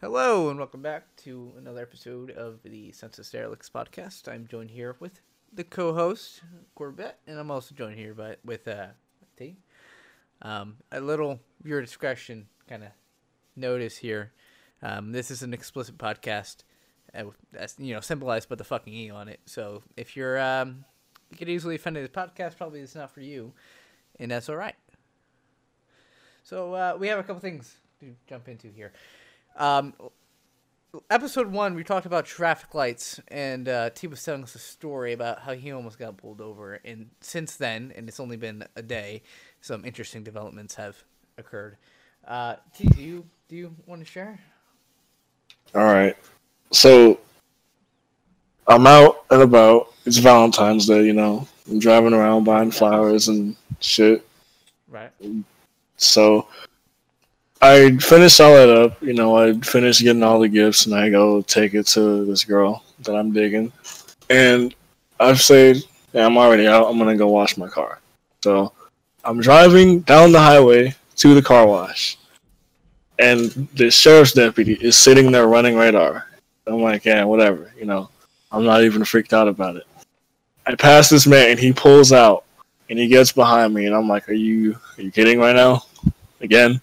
Hello and welcome back to another episode of the Census Derelicts podcast. I'm joined here with the co-host Corbett, and I'm also joined here by with uh T. Um, a little your discretion kind of notice here. Um, this is an explicit podcast, uh, you know symbolized by the fucking e on it. So if you're um, you get easily offended, this podcast probably is not for you, and that's all right. So uh, we have a couple things to jump into here. Um, episode one, we talked about traffic lights, and uh, T was telling us a story about how he almost got pulled over. And since then, and it's only been a day, some interesting developments have occurred. Uh, T, do you do you want to share? All right. So I'm out and about. It's Valentine's Day, you know. I'm driving around buying flowers and shit. Right. So I finish all that up, you know, I finish getting all the gifts and I go take it to this girl that I'm digging. And I've said, yeah, I'm already out, I'm gonna go wash my car. So I'm driving down the highway to the car wash. And the sheriff's deputy is sitting there running radar. I'm like, yeah, whatever, you know. I'm not even freaked out about it. I pass this man and he pulls out and he gets behind me and I'm like, Are you are you kidding right now? Again?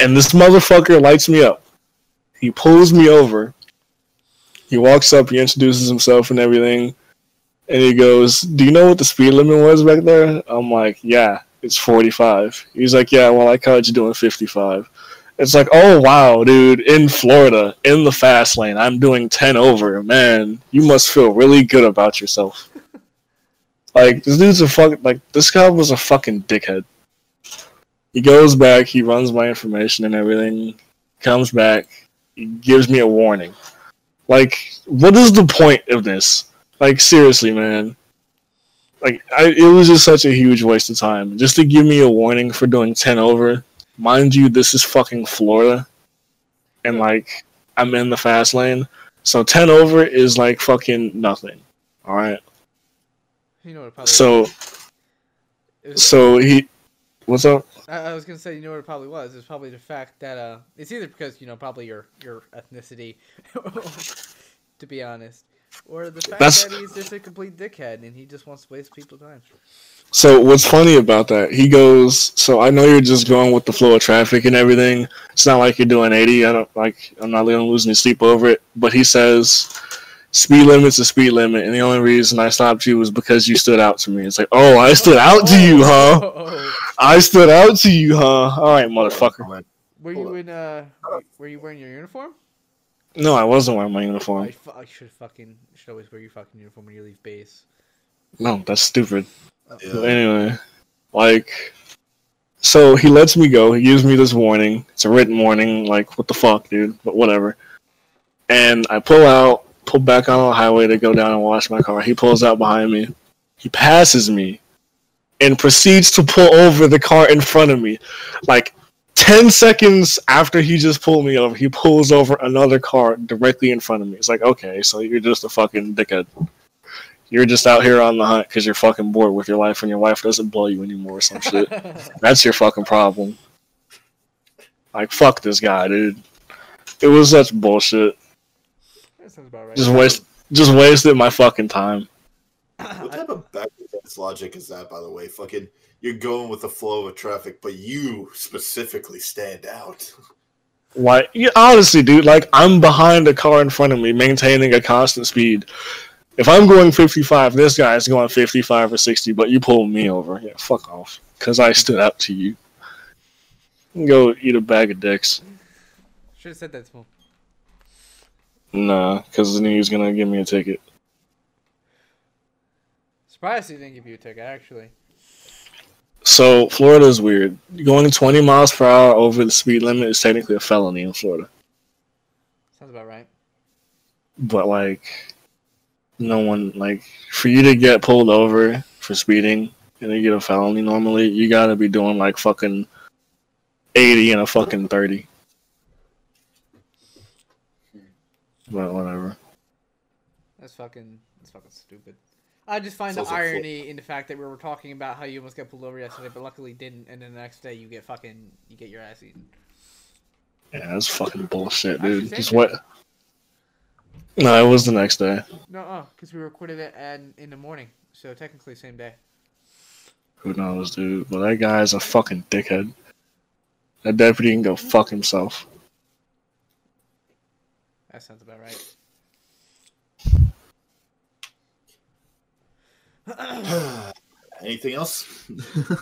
And this motherfucker lights me up. He pulls me over. He walks up, he introduces himself and everything. And he goes, Do you know what the speed limit was back there? I'm like, Yeah, it's 45. He's like, Yeah, well, I caught you doing 55. It's like, Oh, wow, dude, in Florida, in the fast lane, I'm doing 10 over. Man, you must feel really good about yourself. like, this dude's a fuck. Like, this guy was a fucking dickhead. He goes back, he runs my information and everything, comes back, he gives me a warning. Like, what is the point of this? Like, seriously, man. Like, I, it was just such a huge waste of time. Just to give me a warning for doing 10 over. Mind you, this is fucking Florida. And, like, I'm in the fast lane. So 10 over is, like, fucking nothing. Alright? You know what So, so he. What's up? I, I was gonna say, you know what it probably was. It's probably the fact that uh, it's either because you know probably your your ethnicity, to be honest, or the fact That's- that he's just a complete dickhead and he just wants to waste people's time. So what's funny about that? He goes, "So I know you're just going with the flow of traffic and everything. It's not like you're doing 80. I don't like. I'm not gonna lose any sleep over it." But he says, "Speed limit's a speed limit, and the only reason I stopped you was because you stood out to me." It's like, "Oh, I stood out to you, huh? I stood out to you, huh? All right, motherfucker." Were you in uh? Were you wearing your uniform? No, I wasn't wearing my I, uniform. fu- I should fucking should always wear your fucking uniform when you leave base. No, that's stupid. Yeah. anyway, like, so he lets me go. He gives me this warning. It's a written warning. Like, what the fuck, dude? But whatever. And I pull out, pull back on the highway to go down and wash my car. He pulls out behind me. He passes me and proceeds to pull over the car in front of me. Like, 10 seconds after he just pulled me over, he pulls over another car directly in front of me. It's like, okay, so you're just a fucking dickhead. You're just out here on the hunt because you're fucking bored with your life and your wife doesn't blow you anymore or some shit. That's your fucking problem. Like, fuck this guy, dude. It was such bullshit. That sounds about right. Just waste, just wasted my fucking time. What type of backwards logic is that, by the way? Fucking, you're going with the flow of traffic, but you specifically stand out. Why? Yeah, honestly, dude, like I'm behind a car in front of me, maintaining a constant speed. If I'm going 55, this guy is going 55 or 60, but you pull me over. Yeah, fuck off. Because I stood up to you. Go eat a bag of dicks. Should have said that to him. Nah, because then he was gonna give me a ticket. Surprised he didn't give you a ticket. Actually, So Florida is weird. Going 20 miles per hour over the speed limit is technically a felony in Florida. sounds about right. But like, no one like for you to get pulled over for speeding and you get a felony normally, you gotta be doing like fucking 80 and a fucking 30. But whatever. That's fucking. That's fucking stupid. I just find It's the also irony in the fact that we were talking about how you almost got pulled over yesterday, but luckily didn't, and then the next day you get fucking you get your ass eaten. Yeah, that's fucking bullshit, dude. same Just what? No, it was the next day. No, uh, because we recorded it at, in the morning, so technically same day. Who knows, dude? But that guy's a fucking dickhead. That deputy can go fuck himself. That sounds about right. Anything else?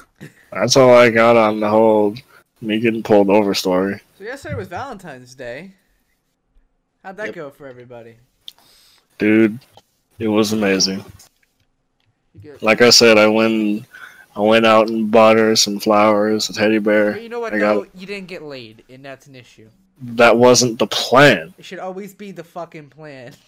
That's all I got on the whole me getting pulled over story. So yesterday was Valentine's Day. How'd that Yep. go for everybody? Dude, it was amazing. Like I said, I went I went out and bought her some flowers, a teddy bear. But you know what I got- You didn't get laid, and that's an issue. That wasn't the plan. It should always be the fucking plan.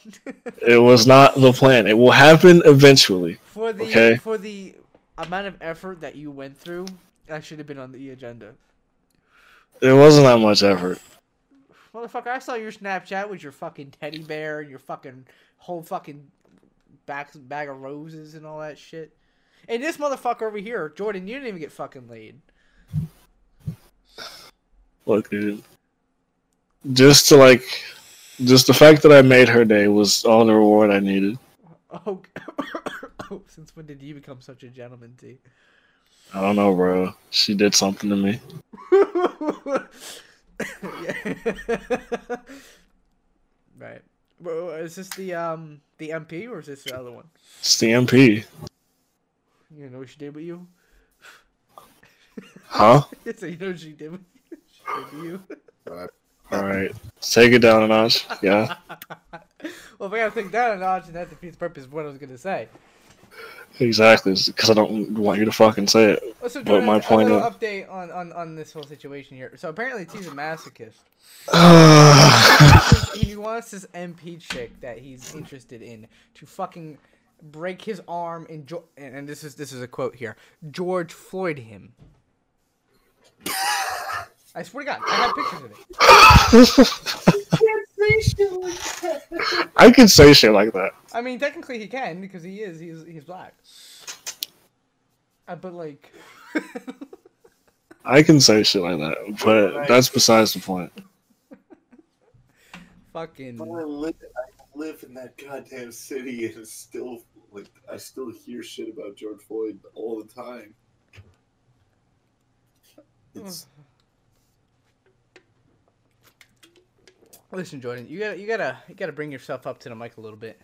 It was not the plan. It will happen eventually. for the Okay. for the amount of effort that you went through, that should have been on the agenda. It wasn't that much effort. Motherfucker, I saw your Snapchat with your fucking teddy bear and your fucking whole fucking back bag of roses and all that shit. And this motherfucker over here, Jordan, you didn't even get fucking laid. Look, dude. Just to like just the fact that I made her day was all the reward I needed. Oh, oh since when did you become such a gentleman, T? I don't know, bro. She did something to me. right. Bro, is this the um the MP or is this the other one? It's the MP. You know what she did with you? Huh? so you know what she did with you? She did with you. Alright. Take it down a notch. Yeah. well, if I gotta take down a notch, and that defeats the purpose of what I was gonna say. Exactly. Because I don't want you to fucking say it. Oh, so But my a point little is- update on, on, on this whole situation here. So apparently, T's a masochist. he wants this MP chick that he's interested in to fucking break his arm and and this is this is a quote here. George Floyd him. I swear to God, I have pictures of it. I can say shit like that. I mean, technically he can because he is he's he's black. Uh, but like, I can say shit like that. But that's besides the point. fucking. I live, I live in that goddamn city, and it's still like I still hear shit about George Floyd all the time. It's Listen, Jordan, you gotta you gotta you gotta bring yourself up to the mic a little bit.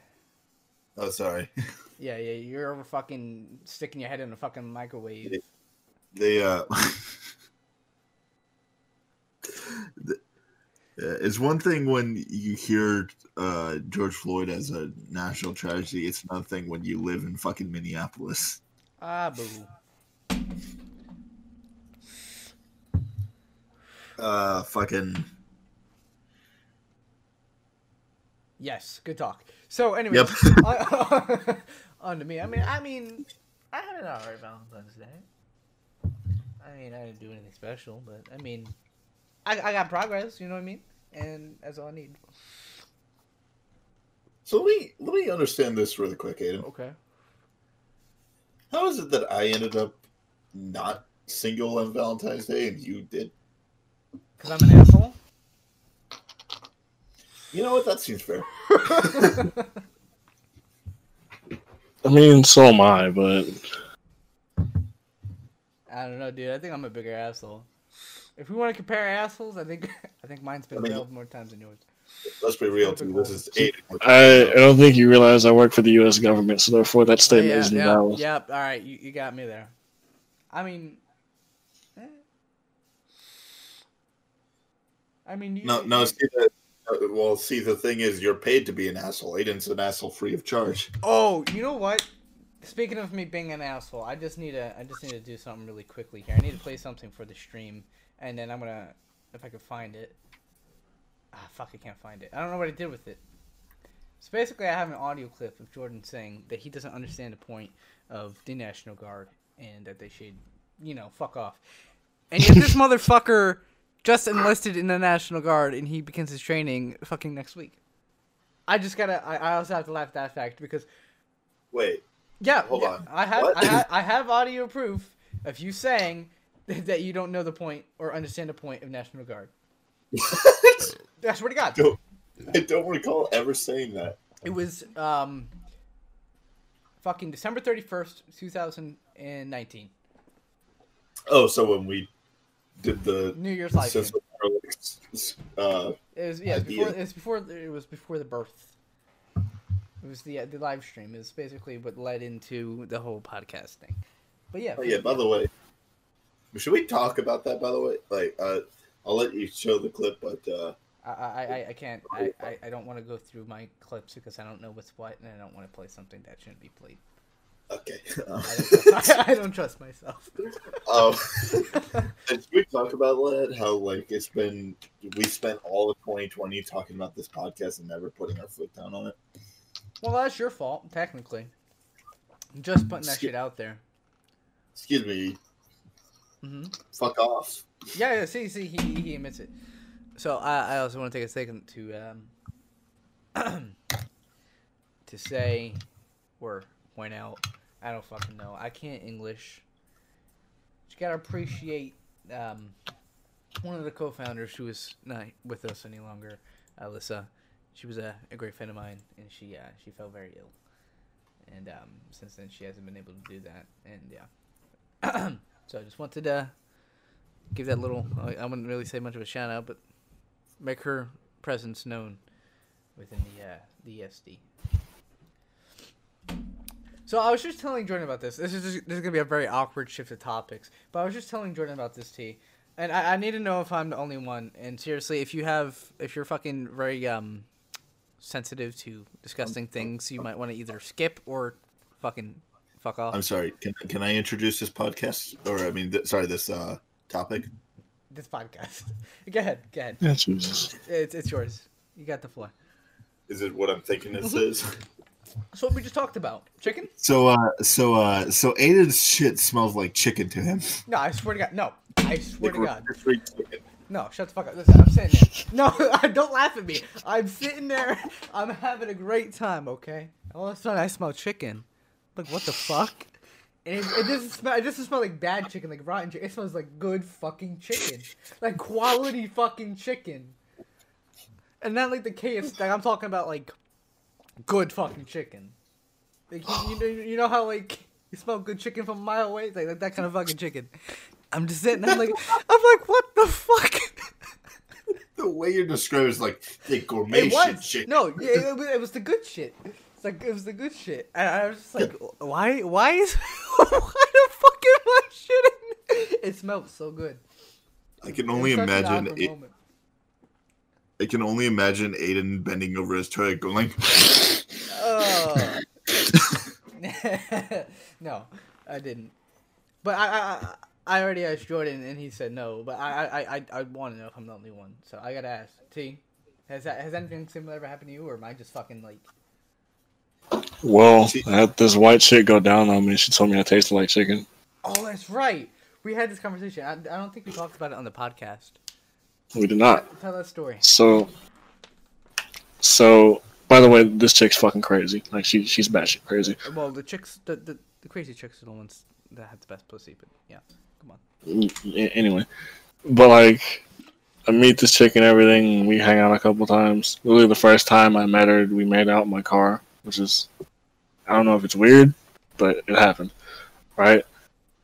oh sorry. Yeah, yeah, you're over fucking sticking your head in a fucking microwave. They uh. the- uh, it's one thing when you hear uh, George Floyd as a national tragedy. It's another thing when you live in fucking Minneapolis. Ah, boo. Uh, fucking Yes, good talk. So, anyway, Yep. on, on to me. I mean, I mean, I had an alright Valentine's Day. I mean, I didn't do anything special, but I mean, I, I got progress. You know what I mean? And that's all I need. So let me let me understand this really quick, Aiden. Okay. How is it that I ended up not single on Valentine's Day and you did? Because I'm an asshole. You know what? That seems fair. I mean, so am I, but I don't know, dude. I think I'm a bigger asshole. If we want to compare assholes, I think I think mine's been I mean- failed more times than yours. Let's be real too. This is Aiden. I, I don't think you realize I work for the U.S. government, so therefore that statement yeah, is yeah, invalid. Yep. All right, you, you got me there. I mean, eh. I mean, you, No, no. See that? Uh, Well, see, the thing is, you're paid to be an asshole. Aiden's an asshole free of charge. Oh, you know what? Speaking of me being an asshole, I just need to I just need to do something really quickly here. I need to play something for the stream, and then I'm gonna if I can find it. Ah, fuck! I can't find it. I don't know what I did with it. So basically, I have an audio clip of Jordan saying that he doesn't understand the point of the National Guard and that they should, you know, fuck off. And yet this motherfucker just enlisted in the National Guard and he begins his training fucking next week. I just gotta. I, I also have to laugh at that fact because Wait, yeah, Hold yeah, on. I have, I have I have audio proof of you saying that you don't know the point or understand the point of National Guard. I swear to God. Don't- I don't recall ever saying that. It was um fucking December 31st, 2019. Oh, so when we did the New Year's live stream. Uh, It was yeah, it was before it was before it was before the birth. It was the the live stream. Was basically what led into the whole podcast thing. But yeah, oh yeah. By the way, should we talk about that? By the way, like uh, I'll let you show the clip, but uh, I, I, I- I can't I, I, I don't want to go through my clips because I don't know what's what and I don't want to play something that shouldn't be played. Okay. I don't, I don't trust myself. Oh, did we talk about that? How like it's been we spent all of 2020 talking about this podcast and never putting our foot down on it. Well, that's your fault, technically. I'm just putting that Excuse- shit out there. Excuse me. hmm Fuck off. Yeah, yeah. See, see, he he admits it. So I I also want to take a second to um to say or point out. I don't fucking know. I can't English. You gotta appreciate um one of the co-founders who is not with us any longer, Alyssa. She was a, a great friend of mine, and she uh, she fell very ill, and um, since then she hasn't been able to do that, and yeah. so I just wanted to give that little. I I wouldn't really say much of a shout out, but make her presence known within the uh, the ESD. So I was just telling Jordan about this. This is just, this is gonna be a very awkward shift of topics, but I was just telling Jordan about this tea, and I, I need to know if I'm the only one. And seriously, if you have, if you're fucking very um sensitive to disgusting things, you might want to either skip or fucking fuck off. I'm sorry. Can can I introduce this podcast or I mean, th- sorry, this uh topic? this podcast. go ahead, go ahead. Yeah, Jesus. It's it's yours. You got the floor. Is it what I'm thinking this is? That's what we just talked about. Chicken? So uh so uh so Aiden's shit smells like chicken to him. No, I swear to God. No, I swear to God. No, shut the fuck up. Listen, I'm sitting there. No, don't laugh at me. I'm sitting there. I'm having a great time. Okay. All of a sudden, I smell chicken. Like what the fuck? And it, it doesn't smell. It doesn't smell like bad chicken, like rotten chicken. It smells like good fucking chicken, like quality fucking chicken. And not like the KFC. Like I'm talking about like good fucking chicken. Like you, you know, you know how like you smell good chicken from a mile away, It's like, like that kind of fucking chicken. I'm just sitting. there, I'm like, I'm like, what the fuck? The way you're describing is like the gourmet It shit was chicken. no, yeah, it, was- it was the good shit. It's like it was the good shit, and I was just like, why, why is, why the fuck am I shitting? It smelled so good. I can only was such an imagine it, moment. I can only imagine Aiden bending over his toilet going like Oh. no, I didn't. But I, I, I- I already asked Jordan, and he said no. But I, I, I, I want to know if I'm the only one. So I gotta ask. T, has that, has anything similar ever happened to you, or am I just fucking like? Well, I had this white shit go down on me. She told me I tasted like chicken. Oh, that's right. We had this conversation. I, I don't think we talked about it on the podcast. We did not. Tell, that story. So, so by the way, this chick's fucking crazy. Like she, she's batshit crazy. Well, the chicks, the, the, the crazy chicks are the ones that have the best pussy. But yeah, come on. Mm, anyway, but like, I meet this chick and everything. We hang out a couple times. Literally, the first time I met her, we made out in my car, which is, I don't know if it's weird, but it happened, right?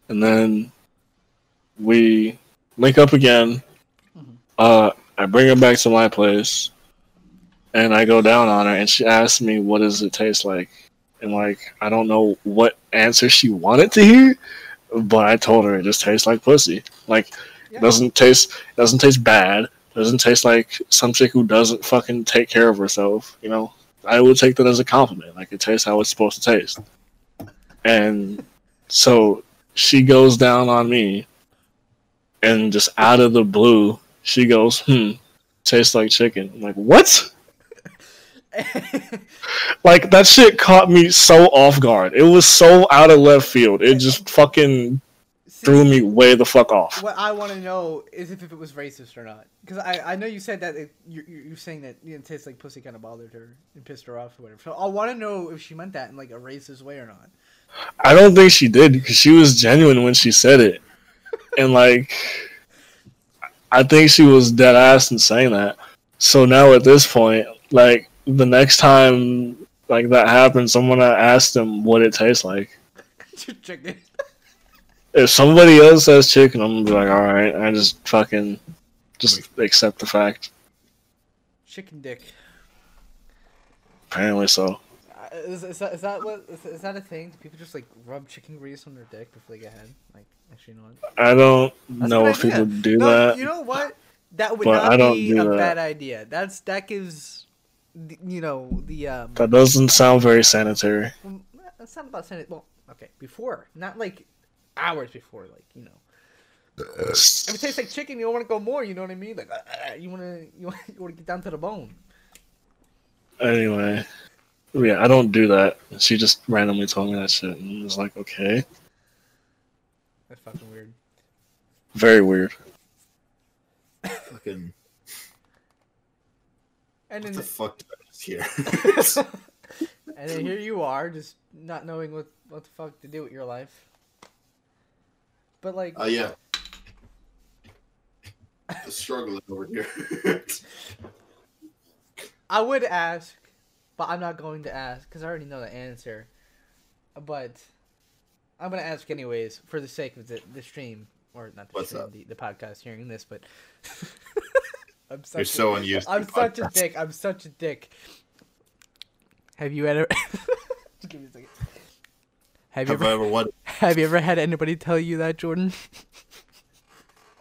And then we link up again. Uh, I bring her back to my place, and I go down on her, and she asks me, "What does it taste like?" And like, I don't know what answer she wanted to hear, but I told her it just tastes like pussy. Like, Yeah. doesn't taste doesn't taste bad. Doesn't taste like some chick who doesn't fucking take care of herself. You know, I would take that as a compliment. Like, it tastes how it's supposed to taste. And so she goes down on me, and just out of the blue, she goes, "Hmm, tastes like chicken." I'm like, what? Like that shit caught me so off guard. It was so out of left field. It just fucking See, threw me way the fuck off. What I want to know is if, if it was racist or not. Because I, I know you said that it, you, you- you're saying that you know, it tastes like pussy kind of bothered her and pissed her off or whatever. So I want to know if she meant that in like a racist way or not. I don't think she did because she was genuine when she said it, and like, I think she was dead ass in saying that. So now at this point, like the next time like that happens, someone asked them what it tastes like. chicken. If somebody else says chicken, I'm gonna be like, all right, I just fucking just accept the fact. Chicken dick. Apparently so. Is, is, that, is that what is, is that a thing? Do people just like rub chicken grease on their dick before they get head? Like, actually, you know what? I don't That's know if people do no, that. You know what? That would But not I don't be a that. bad idea. That's that gives, you know, the um. That doesn't sound very sanitary. It's not about it. Well, okay, before, not like hours before, like you know. If it tastes like chicken, you don't want to go more. You know what I mean? Like uh, you want to you want to get down to the bone. Anyway, Oh, yeah, I don't do that. She just randomly told me that shit, and I was like, okay, That's fucking weird. very weird. Fucking And what then the fuck did I just hear? and then here you are, just not knowing what what the fuck to do with your life. But like, Oh yeah. Struggling over here. I would ask, but I'm not going to ask because I already know the answer. But I'm gonna ask anyways for the sake of the, the stream or not the stream, the, the podcast hearing this. But I'm such You're a- so unused. I'm such a dick. I'm such a dick. Have you ever? Just give me a second. Have you Have ever? ever what? Have you ever had anybody tell you that, Jordan?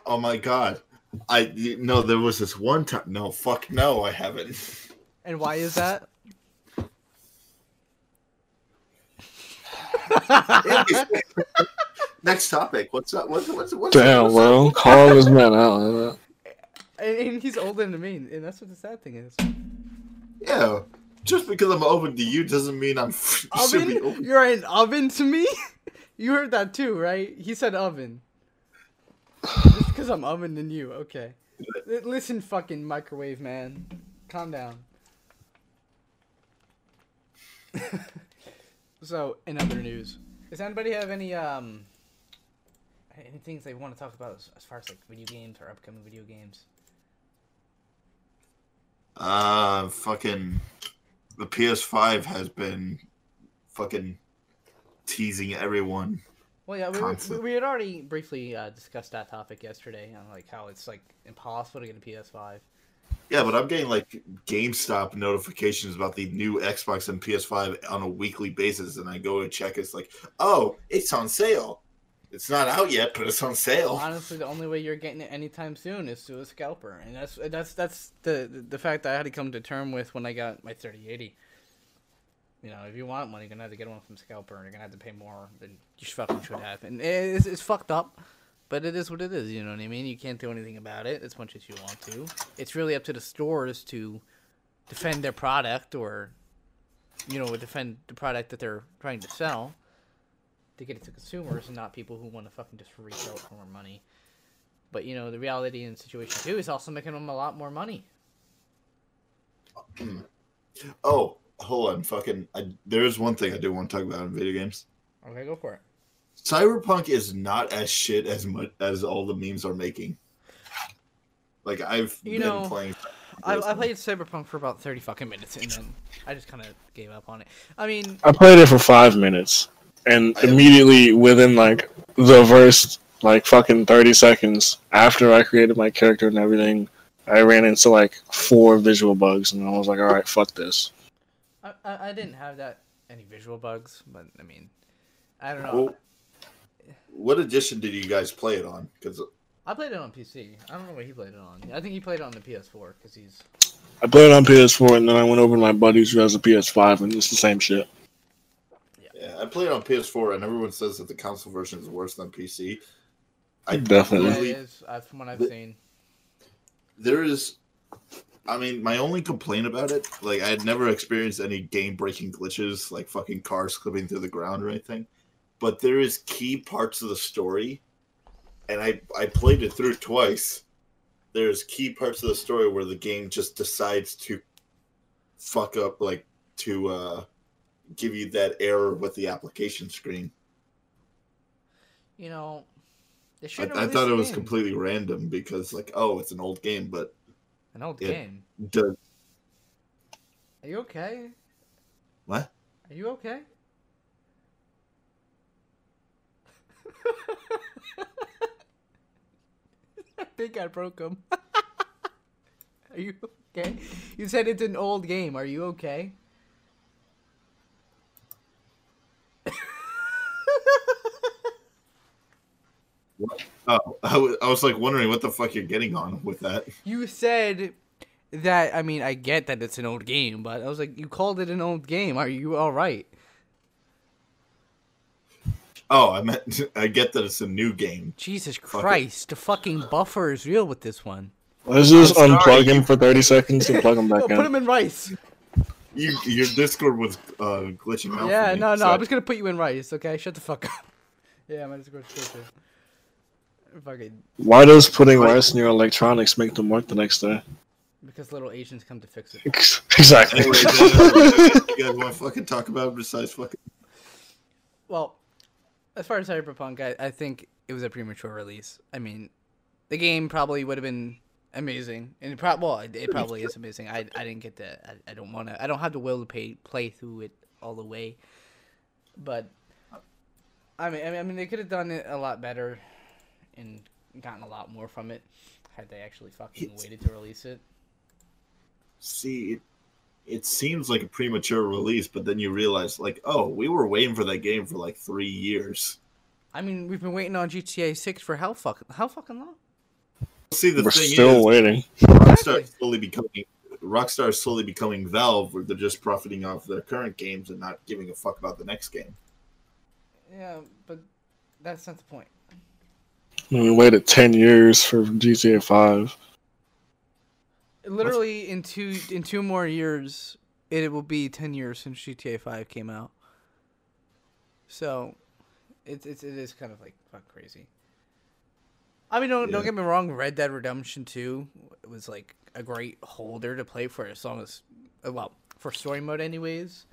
Oh my god. I you- no, there was this one time. No, fuck no, I haven't. And why is that? Next topic. What's up? What's what's what's Damn, what's bro, calling this man out. like that. And, and he's older than me, and that's what the sad thing is. Yeah. Just because I'm open to you doesn't mean I'm should be Oven? You're an oven to me? You heard that too, right? He said oven. Just because I'm oven than you, okay. Listen, fucking microwave man. Calm down. So, in other news, does anybody have any um any things they want to talk about as, as far as like video games or upcoming video games? Uh, fucking the PS5 has been fucking teasing everyone. Well, yeah, we, we, we had already briefly uh, discussed that topic yesterday on like how it's like impossible to get a PS5. Yeah, but I'm getting like GameStop notifications about the new Xbox and PS5 on a weekly basis, and I go and check. It's like, oh, it's on sale. It's not out yet, but it's on sale. Honestly, the only way you're getting it anytime soon is through a scalper, and that's that's that's the the fact that I had to come to term with when I got my 3080. You know, if you want one, you're gonna have to get one from scalper, and you're gonna have to pay more than you fucking should have. And it's, it's fucked up, but it is what it is. You know what I mean? You can't do anything about it as much as you want to. It's really up to the stores to defend their product or, you know, defend the product that they're trying to sell to get it to consumers and not people who want to fucking just resell it for more money. But you know, the reality in the situation too is also making them a lot more money. Oh, hold on, fucking. I, there is one thing I do want to talk about in video games. Okay, go for it. Cyberpunk is not as shit as much as all the memes are making. Like I've You been know, playing. I, I played Cyberpunk for about thirty fucking minutes, and then I just kind of gave up on it. I mean, I played it for five minutes, and I- immediately within like the first like fucking thirty seconds after I created my character and everything, I ran into like four visual bugs, and I was like, all right, fuck this. I, I, I didn't have that any visual bugs, but I mean, I don't know. Well, what edition did you guys play it on? Because I played it on PC. I don't know what he played it on. I think he played it on the PS4 because he's. I played it on PS4, and then I went over to my buddies who has a PS5, and it's the same shit. yeah, I played it on PS4, and everyone says that the console version is worse than PC. I Definitely. Yeah, it really- is. Uh, from what I've The- seen. there is I mean, my only complaint about it, like I had never experienced any game breaking glitches, like fucking cars clipping through the ground or anything. But there is key parts of the story, and I I played it through twice. There's key parts of the story where the game just decides to fuck up, like to uh give you that error with the application screen. You know, They I, I thought it was game. completely random because like, oh, it's an old game, but an old game. does Are you okay? what? Are you okay? I think I broke him. Are you okay? You said it's an old game. Are you okay? Oh, I wa- I was like wondering what the fuck you're getting on with that. You said that. I mean, I get that it's an old game, but I was like, you called it an old game. Are you all right? Oh, I meant I get that it's a new game. Jesus it. Christ, the fucking buffer is real with this one. Let's just I'm sorry, unplug him for 30 seconds and plug him back No, back put in. him in rice. You, your Discord was uh, glitching out. Yeah, for me, no, no, so I- I'm just gonna put you in rice, okay? Shut the fuck up. Yeah, my Discord's glitching. Fucking Why does putting rice in your electronics make them work the next day? because little Asians come to fix it. exactly. Anyway, you guys want to fucking talk about besides fucking? Well, as far as Cyberpunk, I, I think it was a premature release. I mean, the game probably would have been amazing, and it probably well, it, it probably is amazing. I, I didn't get to. I, I don't want to. I don't have the will to pay, play through it all the way, but I mean, I mean, I mean, they could have done it a lot better and gotten a lot more from it had they actually fucking waited to release it. See, it, it seems like a premature release, but then you realize, like, oh, we were waiting for that game for like three years. I mean, we've been waiting on GTA Six for how fucking how fucking long? See, the We're thing still is, waiting. Rockstar is slowly becoming Rockstar is slowly becoming Valve, where they're just profiting off their current games and not giving a fuck about the next game. Yeah, but that's not the point. We waited 10 years for GTA 5. Literally in two in two more years, it will be ten years since GTA Five came out. So, it's it's it is kind of like fuck crazy. I mean, don't don't get me wrong. Red Dead Redemption Two was like a great holder to play for as long as uh, well for story mode, anyways.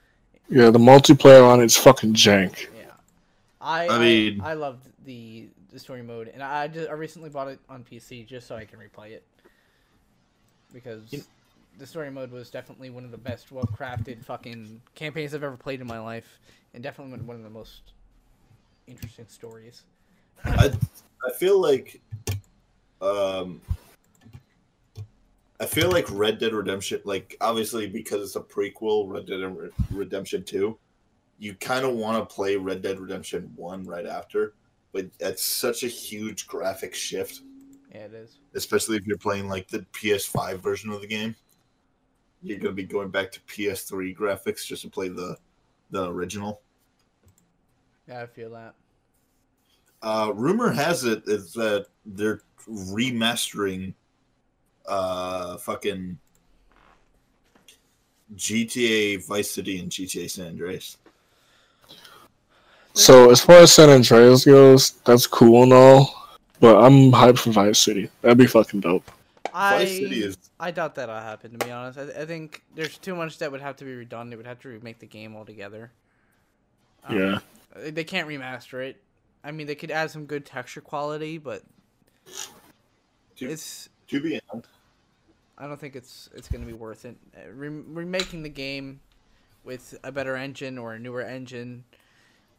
Yeah, the multiplayer on it's fucking jank. Yeah, I I I, mean- I loved the the story mode, and I just I recently bought it on PC just so I can replay it because You- the story mode was definitely one of the best, well crafted fucking campaigns I've ever played in my life, and definitely one- one of the most interesting stories. I I feel like um I feel like Red Dead Redemption like obviously because it's a prequel Red Dead Redemption 2 you kind of want to play Red Dead Redemption 1 right after but it's such a huge graphic shift Yeah, it is. especially if you're playing like the PS5 version of the game you're going to be going back to PS3 graphics just to play the the original Yeah, I feel that. Uh, rumor has it is that they're remastering uh fucking GTA Vice City and GTA San Andreas. So, as far as San Andreas goes, that's cool and all, but I'm hyped for Vice City. That'd be fucking dope. I Vice City is I doubt that'll happen. To be honest, I, I think there's too much that would have to be redone. It would have to remake the game altogether. Um, Yeah. They can't remaster it. I mean, they could add some good texture quality, but to, it's. to be announced. I don't think it's it's gonna be worth it. Uh, remaking the game with a better engine or a newer engine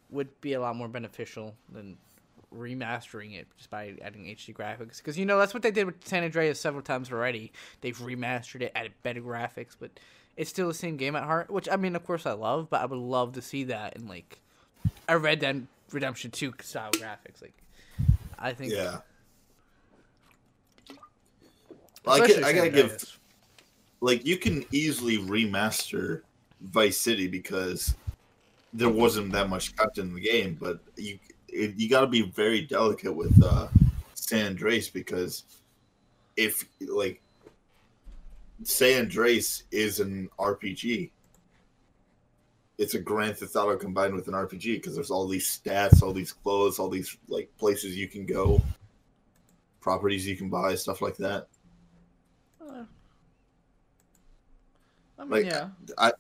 would be a lot more beneficial than remastering it just by adding HD graphics. Because you know that's what they did with San Andreas several times already. They've remastered it, added better graphics, but it's still the same game at heart. Which I mean, of course, I love, but I would love to see that in like a Red Dead Redemption Two style graphics. Like, I think Yeah. Well, I, especially I gotta give like you can easily remaster Vice City because there wasn't that much content in the game, but you it, you got to be very delicate with uh, San Andreas because if like San Andreas is an RPG, it's a Grand Theft Auto combined with an RPG because there's all these stats, all these clothes, all these like places you can go, properties you can buy, stuff like that. Uh, I mean, Like, yeah. I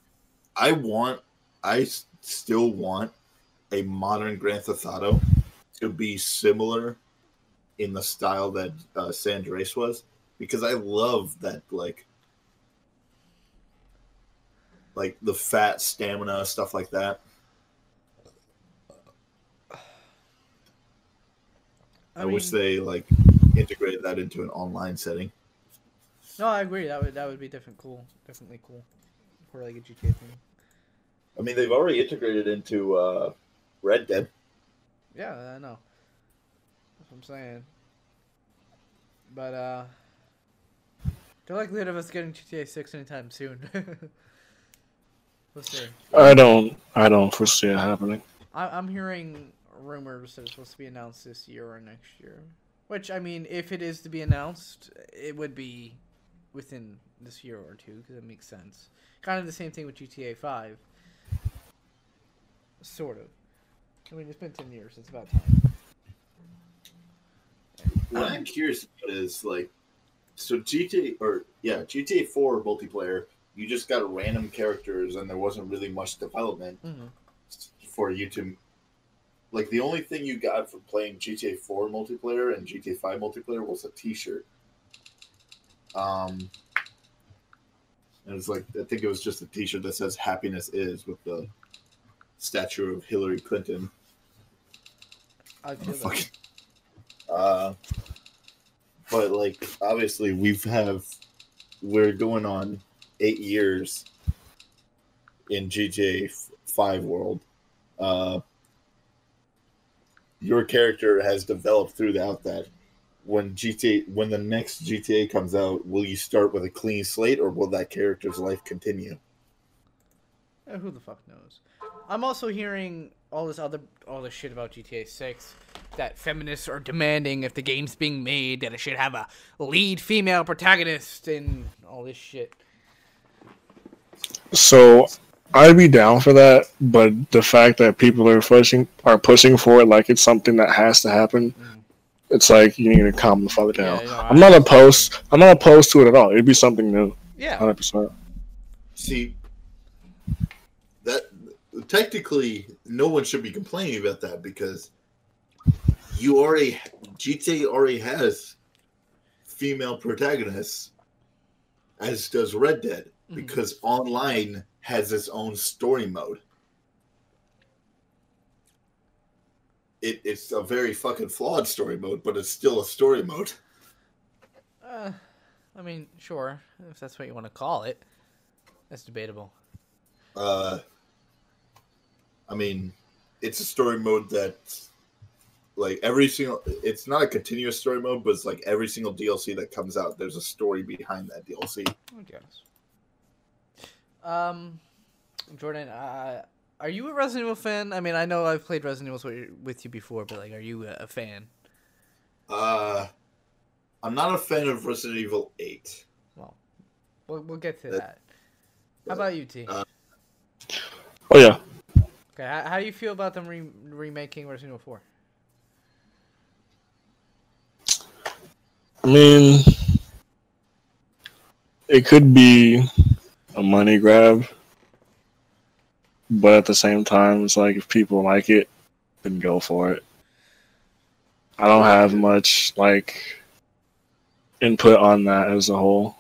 I want, I still want a modern Grand Theft Auto to be similar in the style that uh, San Andreas was because I love that like like the fat stamina stuff like that. I, wish mean, they like integrated that into an online setting. No, I agree. That would that would be different. Cool, definitely cool for like a GTA thing. I mean, they've already integrated into uh, Red Dead. Yeah, I know. That's what I'm saying. But uh, the likelihood of us getting GTA Six anytime soon. Let's see. I don't. I don't foresee it happening. I, I'm hearing rumors that it's supposed to be announced this year or next year. Which I mean, if it is to be announced, it would be within this year or two because it makes sense. Kind of the same thing with GTA Five. Sort of. I mean, it's been ten years. It's about time. What I'm curious about is like, so GTA or yeah, GTA Four multiplayer. You just got random characters, and there wasn't really much development Mm-hmm. for you to. Like the only thing you got from playing GTA Four multiplayer and GTA Five multiplayer was a T-shirt. Um, and it's like I think it was just a T-shirt that says "Happiness is" with the statue of Hillary Clinton. I feel that. Fucking- Uh, but like obviously we've have we're going on eight years in GTA Five world. Uh, your character has developed throughout that. When GTA, when the next GTA comes out, will you start with a clean slate, or will that character's life continue? Eh, who the fuck knows? I'm also hearing all this other all this shit about GTA 6 that feminists are demanding if the game's being made that it should have a lead female protagonist and all this shit. So I'd be down for that, but the fact that people are pushing are pushing for it like it's something that has to happen, Mm. it's like you need to calm the fuck down. Yeah, you know, I'm not opposed. I'm not opposed to it at all. It'd be something new, Yeah. hundred percent. See, that technically no one should be complaining about that because you already GTA already has female protagonists, as does Red Dead, Mhm. because online has its own story mode. It, it's a very fucking flawed story mode, but it's still a story mode. Uh, I mean, sure, if that's what you want to call it. That's debatable. Uh, I mean, it's a story mode that, like every single, it's not a continuous story mode, but it's like every single DLC that comes out, there's a story behind that DLC. I guess. Um, Jordan, uh, are you a Resident Evil fan? I mean, I know I've played Resident Evil with- with you before, but like, are you a a fan? Uh, I'm not a fan of Resident Evil Eight. Well, we'll, we'll get to Uh, that. How about you, T? uh, Oh yeah, Okay, how, how do you feel about them re- remaking Resident Evil 4? I mean, it could be a money grab, but at the same time, it's like if people like it, then go for it. I don't have much like input on that as a whole.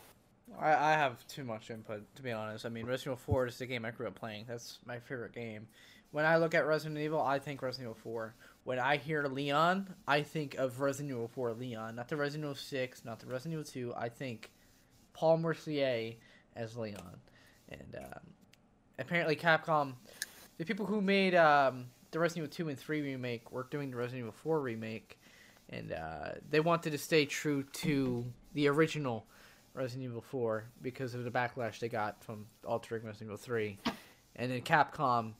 I, I have too much input, to be honest. I mean, Resident Evil 4 is the game I grew up playing. That's my favorite game. When I look at Resident Evil, I think Resident Evil 4. When I hear Leon, I think of Resident Evil 4 Leon, not the Resident Evil 6, not the Resident Evil 2. I think Paul Mercier as Leon. And um, apparently, Capcom, the people who made um, the Resident Evil 2 and 3 remake, were doing the Resident Evil 4 remake. And uh, they wanted to stay true to the original Resident Evil 4 because of the backlash they got from altering Resident Evil 3. And then Capcom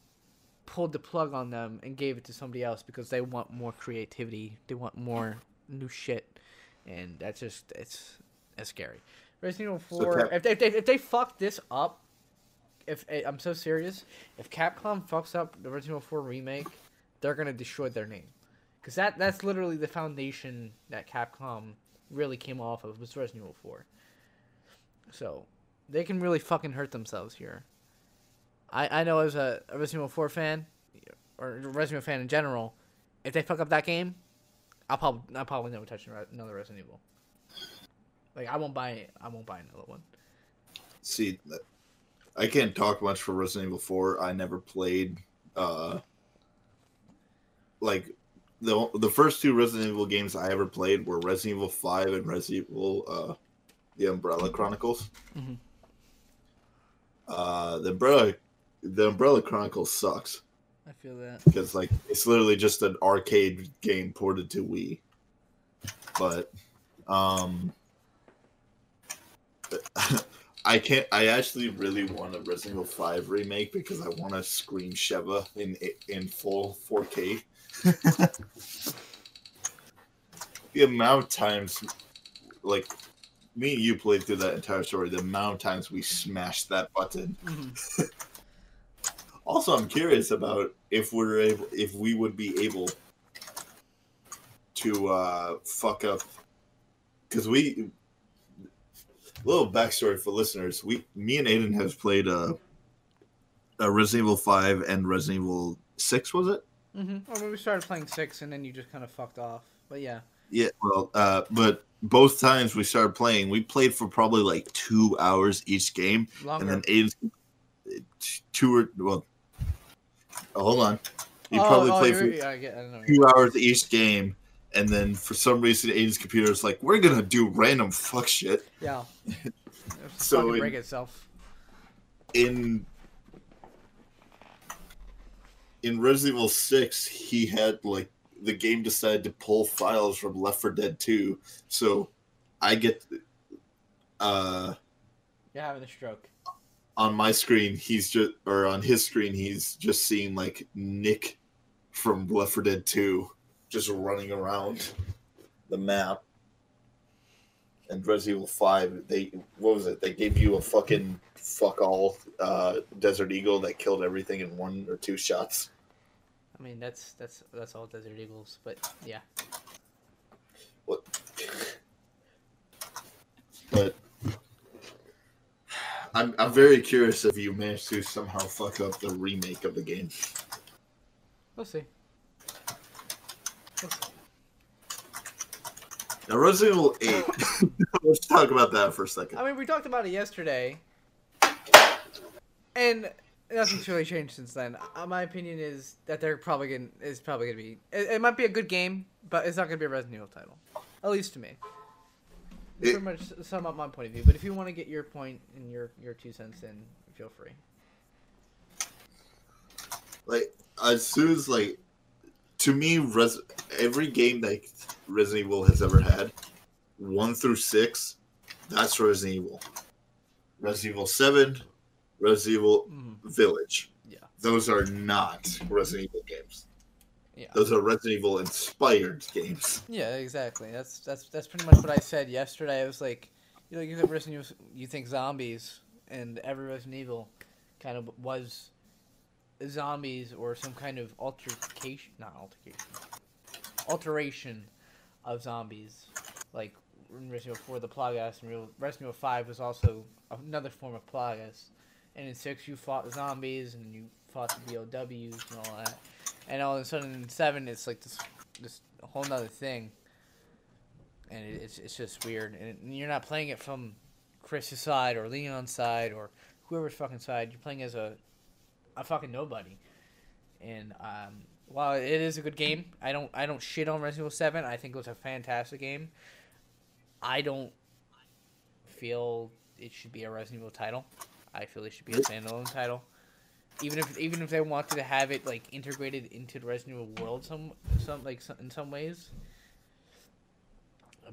pulled the plug on them and gave it to somebody else because they want more creativity. They want more new shit. And that's just, it's, it's scary. Resident Evil So Cap- if, they, if, they, if they fuck this up, if eh, I'm so serious, if Capcom fucks up the Resident Evil 4 remake, they're going to destroy their name. Because that, that's literally the foundation that Capcom really came off of was Resident Evil 4. So they can really fucking hurt themselves here. I, I know as a, a Resident Evil 4 fan, or a Resident Evil fan in general, if they fuck up that game, I'll probably I'll probably never touch another Resident Evil. Like I won't buy I won't buy another one. See, I can't talk much for Resident Evil Four. I never played. uh Like the the first two Resident Evil games I ever played were Resident Evil Five and Resident Evil uh, the Umbrella Chronicles. Mhm. Uh, the Umbrella the Umbrella Chronicles sucks I feel that. because like it's literally just an arcade game ported to Wii. But um I can't I actually really want a Resident Evil 5 remake because I want to scream Sheva in in full 4K. the amount of times like me and you played through that entire story, the amount of times we smashed that button Mhm. also, I'm curious about if we're able, if we would be able to uh, fuck up, because we. Little backstory for listeners: We, me and Aiden have played a, uh, Resident Evil Five and Resident Evil Six. Was it? Mm-hmm. Well, we started playing six, and then you just kind of fucked off. But yeah, Yeah. Well, uh, but both times we started playing, we played for probably like two hours each game, longer. and then Aiden's two or well. Oh, hold on. You oh, probably oh, played for yeah, I get. I two hours each game, and then for some reason, Aiden's computer is like, "We're gonna do random fuck shit." Yeah. So in- break itself. In in Resident Evil Six, he had like the game decided to pull files from Left 4 Dead 2, so I get uh You're having a stroke. On my screen he's just or on his screen he's just seeing like Nick from Left 4 Dead 2 just running around the map. And Resident Evil 5, they what was it? They gave you a fucking fuck all uh, Desert Eagle that killed everything in one or two shots. I mean, that's that's that's all Desert Eagles, but yeah. What? But I'm I'm very curious if you managed to somehow fuck up the remake of the game. We'll see. We'll see. Now, Resident Evil 8. Let's talk about that for a second. I mean, we talked about it yesterday, and nothing's really changed since then. Uh, my opinion is that they're probably gonna is probably gonna be. It, it might be a good game, but it's not gonna be a Resident Evil title, at least to me. It- Pretty much sum up my point of view. But if you want to get your point and your your two cents in, feel free. Like, as soon as, like, to me, Res- every game that Resident Evil has ever had, 1 through 6, that's Resident Evil. Resident Evil 7, Resident Evil Mhm. Village. Yeah. Those are not Resident Evil games. Yeah. Those are Resident Evil inspired games. Yeah, exactly. That's that's that's pretty much what I said yesterday. I was like, you know, you think Resident Evil, you think zombies, and every Resident Evil kind of was zombies or some kind of altercation, not altercation, alteration of zombies. Like in Resident Evil 4, the Plagas, and Real- Resident Evil 5 was also another form of Plagas. And in 6, you fought zombies and you fought the BOWs and all that. And all of a sudden in 7, it's like this this whole nother thing. And it, it's, it's just weird. And you're not playing it from Chris's side or Leon's side or whoever's fucking side. You're playing as a, a fucking nobody. And um, while it is a good game, I don't I don't shit on Resident Evil 7. I think it was a fantastic game. I don't feel it should be a Resident Evil title. I feel it should be a standalone title. Even if even if they wanted to have it like integrated into the Resident Evil world some some like some, in some ways.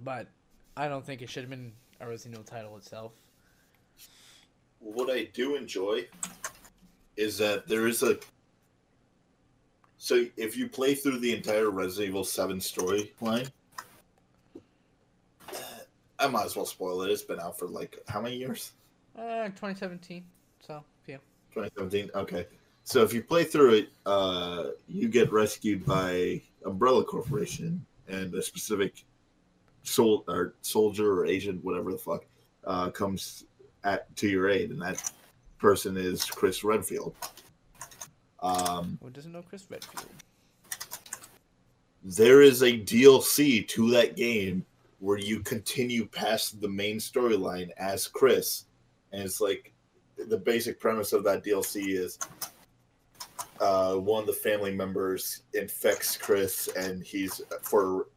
But I don't think it should have been a Resident Evil title itself. What I do enjoy is that there is a. So if you play through the entire Resident Evil 7 storyline, I might as well spoil it. It's been out for like how many years? Uh, 2017. So. 2017. Okay. So if you play through it, uh, you get rescued by Umbrella Corporation and a specific sol- or soldier or agent, whatever the fuck, uh, comes at to your aid, and that person is Chris Redfield. Um, Who doesn't know Chris Redfield? there is a DLC to that game where you continue past the main storyline as Chris, and it's like the basic premise of that DLC is uh, one of the family members infects Chris, and he's for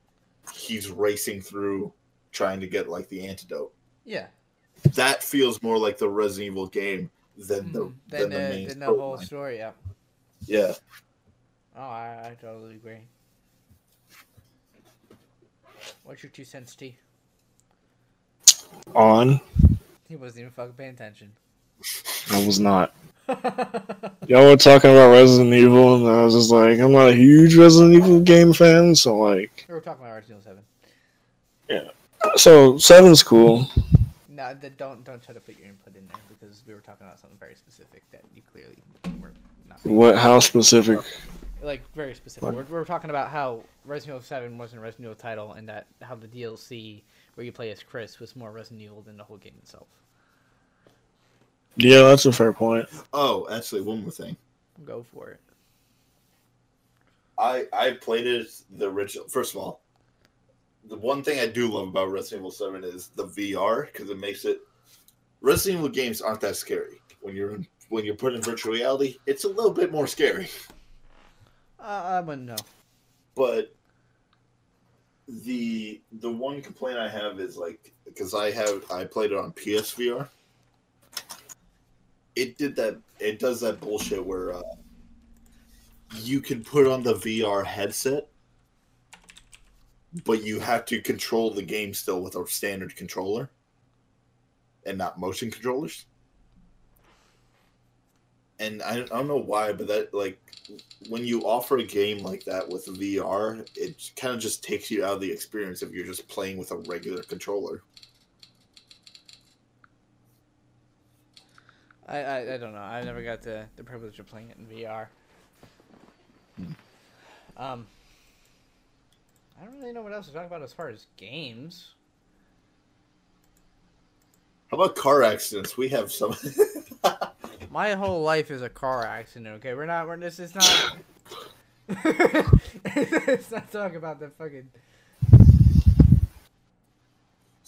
he's racing through trying to get like the antidote. Yeah. That feels more like the Resident Evil game than the Mhm. than Then, the uh, main then the whole storyline. story. Yeah. Yeah. Oh, I, I totally agree. What's your two cents, T? On. He wasn't even fucking paying attention. I was not. Y'all were talking about Resident Evil, and I was just like, I'm not a huge Resident Evil game fan, so like, we were talking about Resident Evil Seven. Yeah. so seven's cool. No, don't don't try to put your input in there because we were talking about something very specific that you clearly were not. What? How specific? Like very specific. We're, we're talking about how Resident Evil Seven wasn't a Resident Evil title, and that how the DLC where you play as Chris was more Resident Evil than the whole game itself. Yeah, that's a fair point. Oh, actually, one more thing. Go for it. I I played it the original. First of all, the one thing I do love about Resident Evil Seven is the VR because it makes it. Resident Evil games aren't that scary when you're in, when you're put in virtual reality. It's a little bit more scary, Uh, I wouldn't know. but the the one complaint I have is like because I have I played it on PSVR. It did that. It does that bullshit where uh, you can put on the VR headset, but you have to control the game still with a standard controller, and not motion controllers. And I, I don't know why, but that like when you offer a game like that with VR, it kind of just takes you out of the experience if you're just playing with a regular controller. I, I, I don't know. I never got the, the privilege of playing it in VR. Um, I don't really know what else to talk about as far as games. How about car accidents? We have some. My whole life is a car accident. Okay, we're not. We're this is not. Let's not talk about the fucking.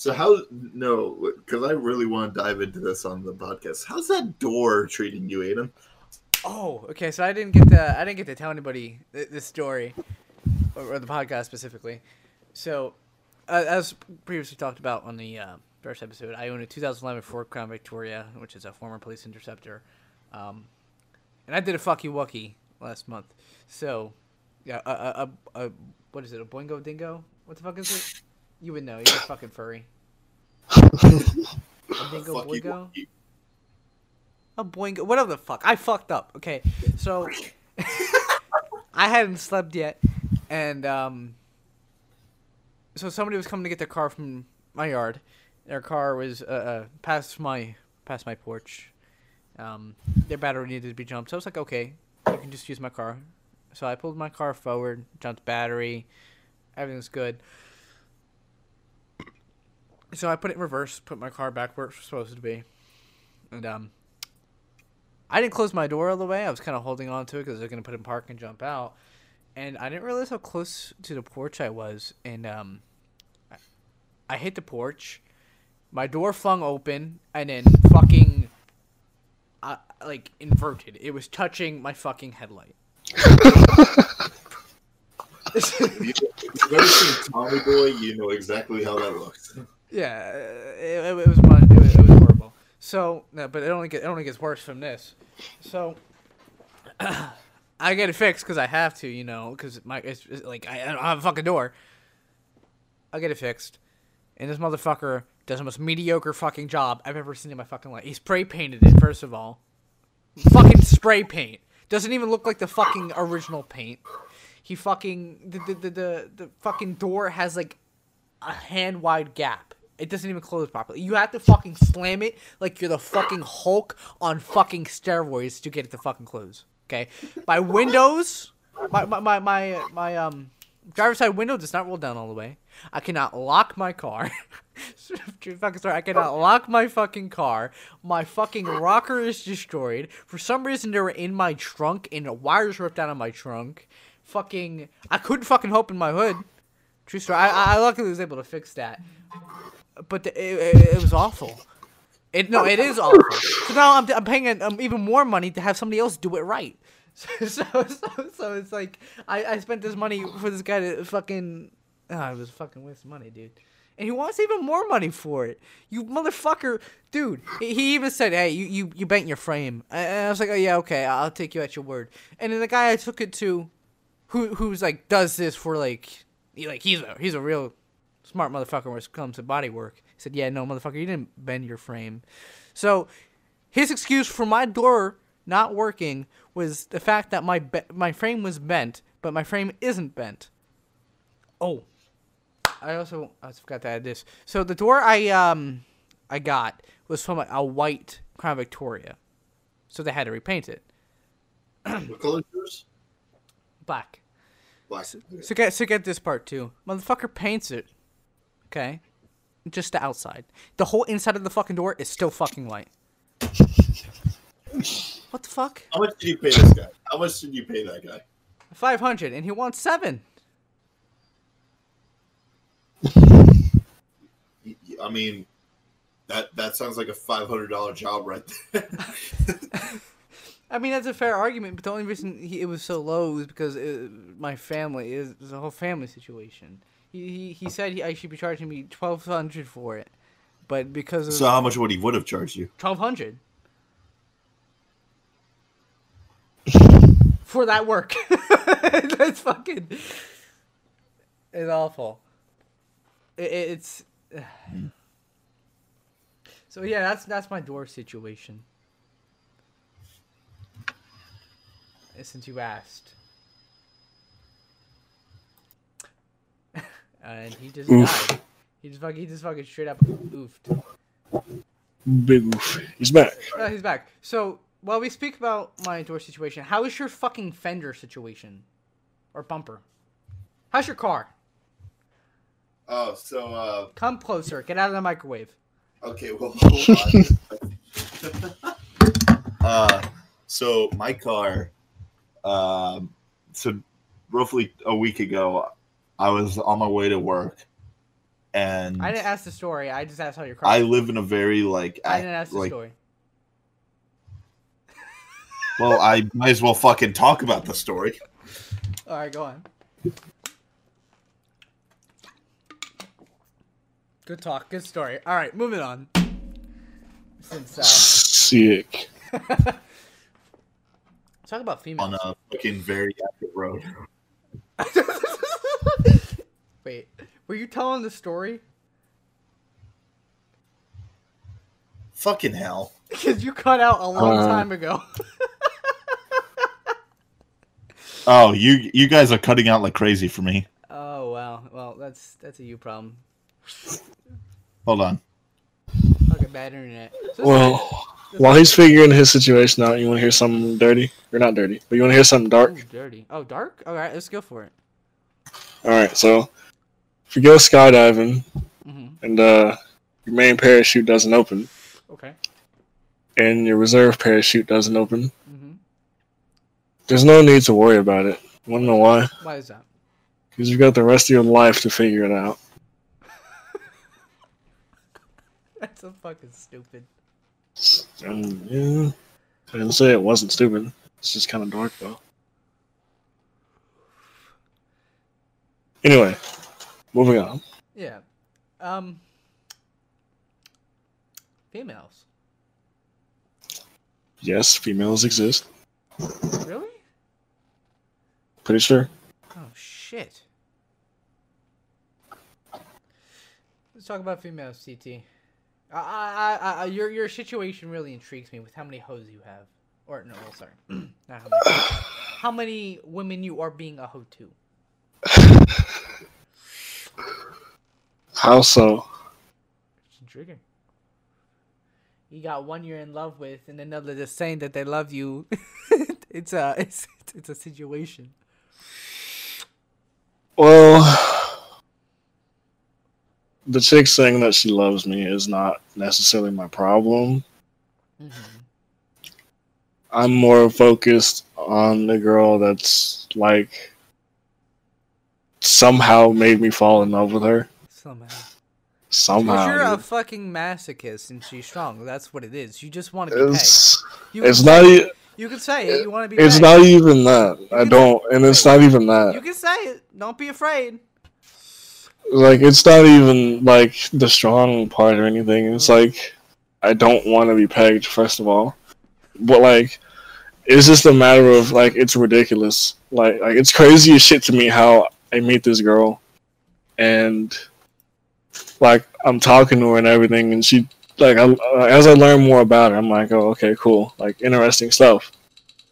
So how? No, because I really want to dive into this on the podcast. How's that door treating you, Aiden? Oh, okay. So I didn't get to. I didn't get to tell anybody th- this story, or, or the podcast specifically. So, uh, as previously talked about on the uh, first episode, I own a 2011 Ford Crown Victoria, which is a former police interceptor, um, and I did a fucky wucky last month. So, yeah, a, a, a, a what is it? A boingo dingo? What the fuck is it? You would know. You're a fucking furry. A dingo Fuck you, boingo. you- A boingo, whatever the fuck. I fucked up. Okay, so I hadn't slept yet, and um, so somebody was coming to get their car from my yard. Their car was uh, uh past my past my porch. Um, their battery needed to be jumped, so I was like, okay, you can just use my car. So I pulled my car forward, jumped battery, everything's good. So I put it in reverse, put my car back where it's supposed to be, and um, I didn't close my door all the way. I was kind of holding on to it because I was gonna put it in park and jump out, and I didn't realize how close to the porch I was, and um, I, I hit the porch, my door flung open, and then fucking, uh, like inverted. It was touching my fucking headlight. If you've ever seen Tommy Boy, you know exactly how that looks. Yeah, it, it, was one. It it was horrible. So, no, but it only get, it only gets worse from this. So, I get it fixed because I have to, you know, because my it's, it's like I, I don't have a fucking door. I get it fixed, and this motherfucker does the most mediocre fucking job I've ever seen in my fucking life. He spray painted it first of all, fucking spray paint. Doesn't even look like the fucking original paint. He fucking the the the the, the fucking door has like a hand wide gap. It doesn't even close properly. You have to fucking slam it like you're the fucking Hulk on fucking steroids to get it to fucking close. Okay, my windows, my my my my, my um driver's side window does not roll down all the way. I cannot lock my car. True fucking story. I cannot lock my fucking car. My fucking rocker is destroyed. For some reason, they were in my trunk, and the wires ripped out of my trunk. fucking I couldn't fucking open my hood. True story. I, I luckily was able to fix that, but the, it, it, it was awful. It no, it is awful. So now I'm, I'm paying um, even more money to have somebody else do it right. So so so, so it's like I, I spent this money for this guy to fucking. Oh, it was fucking waste money, dude. And he wants even more money for it. You motherfucker, dude. He, he even said, "Hey, you you you bent your frame." And I was like, "Oh yeah, okay, I'll take you at your word." And then the guy I took it to, who who's like does this for like he, like he's a he's a real smart motherfucker when it comes to body work. He said, "Yeah, no, motherfucker, you didn't bend your frame." So his excuse for my door not working was the fact that my be- my frame was bent, but my frame isn't bent. Oh, I also I forgot to add this. So the door I um I got was from a, a white Crown Victoria, so they had to repaint it What color yours? black. Black. So get so get this part too. Motherfucker paints it. Okay. Just the outside. The whole inside of the fucking door is still fucking light. what the fuck? How much did you pay this guy? How much did you pay that guy? Five hundred, and he wants seven. I mean, that that sounds like a five hundred dollar job right there. I mean, that's a fair argument, but the only reason he, it was so low was because it, my family is it's a whole family situation. He he, he said he, I should be charging me twelve hundred for it, but because of so how much would he would have charged you? twelve hundred for that work. That's fucking. It's awful. It, it- it's. So yeah, that's that's my door situation. Since you asked. And he just Oof. died. He just fucking he just fucking straight up oofed. Big oof. He's back. Oh, he's back. So while we speak about my door situation, how is your fucking fender situation, or bumper? How's your car? Oh, so uh, Come closer. Get out of the microwave. Okay, well, hold on. uh, so my car, um, so roughly a week ago, I was on my way to work, and I didn't ask the story. I just asked how your car. I live in a very like, I act- didn't ask the like, story. well, I might as well fucking talk about the story. All right, go on. Good talk. Good story. All right, moving on. Since uh, Sick. talk about females. on a fucking very active road. Wait, were you telling the story? Fucking hell! Because you cut out a long Uh. time ago. Oh, you you guys are cutting out like crazy for me. oh wow. Well, that's that's a you problem. Hold on. Fucking bad internet. So Well, while he's figuring his situation out, you want to hear something dirty? Or not dirty, but you want to hear something dark? Ooh, dirty. Oh, dark. All right, let's go for it. All right, so if you go skydiving hmm and uh, your main parachute doesn't open Okay. and your reserve parachute doesn't open, hmm there's no need to worry about it. Want to know why? Why is that? Because you've got the rest of your life to figure it out. That's so fucking stupid. And yeah, I didn't say it wasn't stupid. It's just kind of dark though. Anyway, moving on. Yeah. Um. Females. Yes, females exist. Really? Pretty sure. Oh shit. Let's talk about females, CT. I, I, I, your your situation really intrigues me with how many hoes you have, or no, well, sorry, not how many. how many women you are being a hoe to? How so? It's intriguing. You got one you're in love with, and another just saying that they love you. it's a it's it's a situation. Well, the chick saying that she loves me is not necessarily my problem. hmm I'm more focused on the girl that's like somehow made me fall in love with her. Somehow. Somehow. You're a fucking masochist and she's strong. That's what it is. You just want to be pegged. It's You it's not. say, e- You can say it. You want to be It's pegged. not even that. I don't, and it's not even that. You can say it. Don't be afraid. like it's not even like the strong part or anything. It's mm. like I don't want to be pegged first of all, but like it's just a matter of like it's ridiculous. Like like it's crazy as shit to me how I meet this girl, and like I'm talking to her and everything, and she like I, uh, as I learn more about her, I'm like, oh okay, cool, like interesting stuff.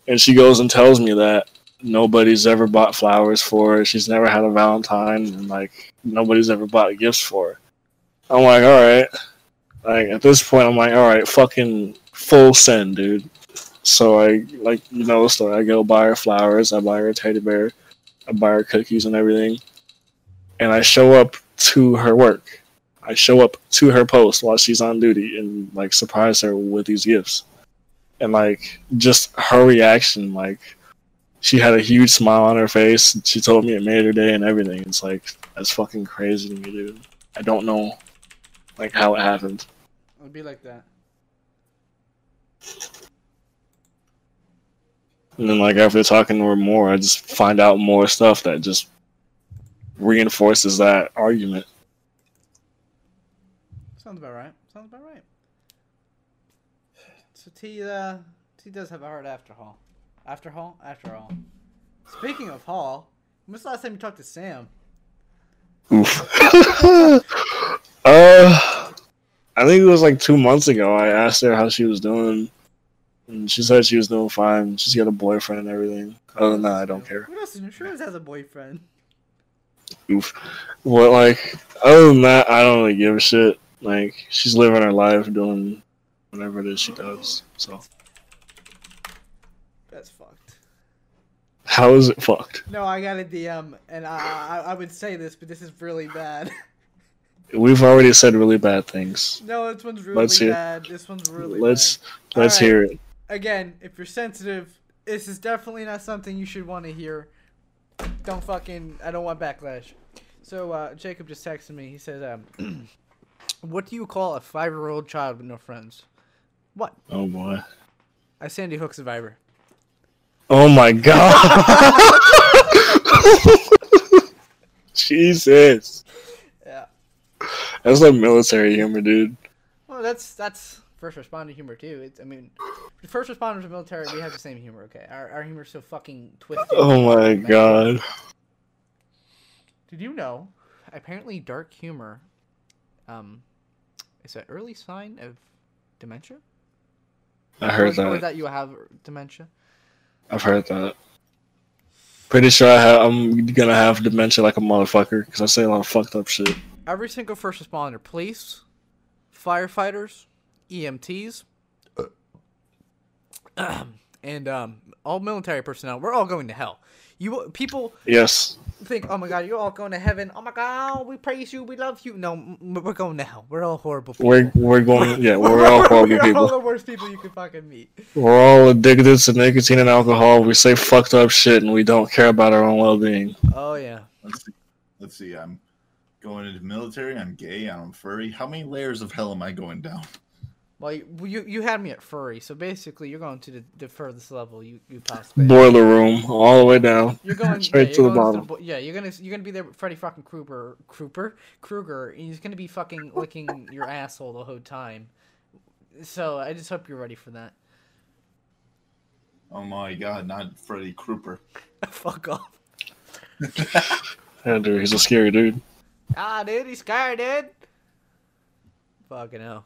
And she goes and tells me that nobody's ever bought flowers for her. She's never had a Valentine, and like nobody's ever bought gifts for her. I'm like, all right. Like at this point, I'm like, all right, fucking full send, dude. So I like you know the story. I go buy her flowers. I buy her a teddy bear. Buy her cookies and everything. And I show up to her work. I show up to her post while she's on duty and like surprise her with these gifts. And like just her reaction, like she had a huge smile on her face. She told me it made her day and everything. It's like that's fucking crazy to me, dude. I don't know, like how it happened. It'd be like that. And then like after talking to her more, I just find out more stuff that just reinforces that argument. Sounds about right. Sounds about right. So T, uh, T does have a hard after haul. After haul? After all. Speaking of haul, when's the last time you talked to Sam? Oof. uh, I think it was like two months ago. I asked her how she was doing, and she said she was doing fine. She's got a boyfriend and everything. Other than that, I don't care. Who else? new? Sure has a boyfriend. Oof. What like, other than that, I don't really give a shit. Like, she's living her life, doing whatever it is she does. So, That's fucked. how is it fucked? No, I got a DM, and I, I I would say this, but this is really bad. We've already said really bad things. no, this one's really Let's hear- bad. This one's really let's bad. let's Alright. hear it. Again, if you're sensitive, this is definitely not something you should want to hear. Don't fucking. I don't want backlash. So uh, Jacob just texted me. He said, um, "What do you call a five-year-old child with no friends?" What? Oh boy. I Sandy Hook survivor. Oh my god. Jesus. Yeah. That's like military humor, dude. Well, that's that's first responder humor too. It's, I mean, first responders and military, we have the same humor. Okay, our our humor's so fucking twisted. Oh my god. Did you know? Apparently, dark humor, um, is an early sign of dementia. I heard or that. that you have dementia. I've heard that. Pretty sure I have, I'm gonna have dementia like a motherfucker because I say a lot of fucked up shit. Every single first responder, police, firefighters, EMTs, and um, all military personnel, we're all going to hell. You people Yes. think, oh my god, you're all going to heaven. Oh my god, we praise you, we love you. No, we're going to hell. We're all horrible. People. We're we're going yeah, we're all horrible we're all people. the worst people you could fucking meet. We're all addicted to nicotine and alcohol. We say fucked up shit and we don't care about our own well being. Oh yeah. Let's see. Let's see. I'm going into military. I'm gay. I'm furry. How many layers of hell am I going down? Well, you, you you had me at furry, so basically you're going to the, the furthest level you, you possibly. Boiler room, all the way down. You're going Straight yeah, to you're the going bottom. bo- yeah, you're gonna you're gonna be there with Freddy fucking Krueger, Krueger, Krueger, and he's gonna be fucking licking your asshole the whole time. So I just hope you're ready for that. Oh my god, not Freddy Krueger. Fuck off. Yeah, dude, he's a scary dude. Ah, dude, he's scary, dude. Fucking hell.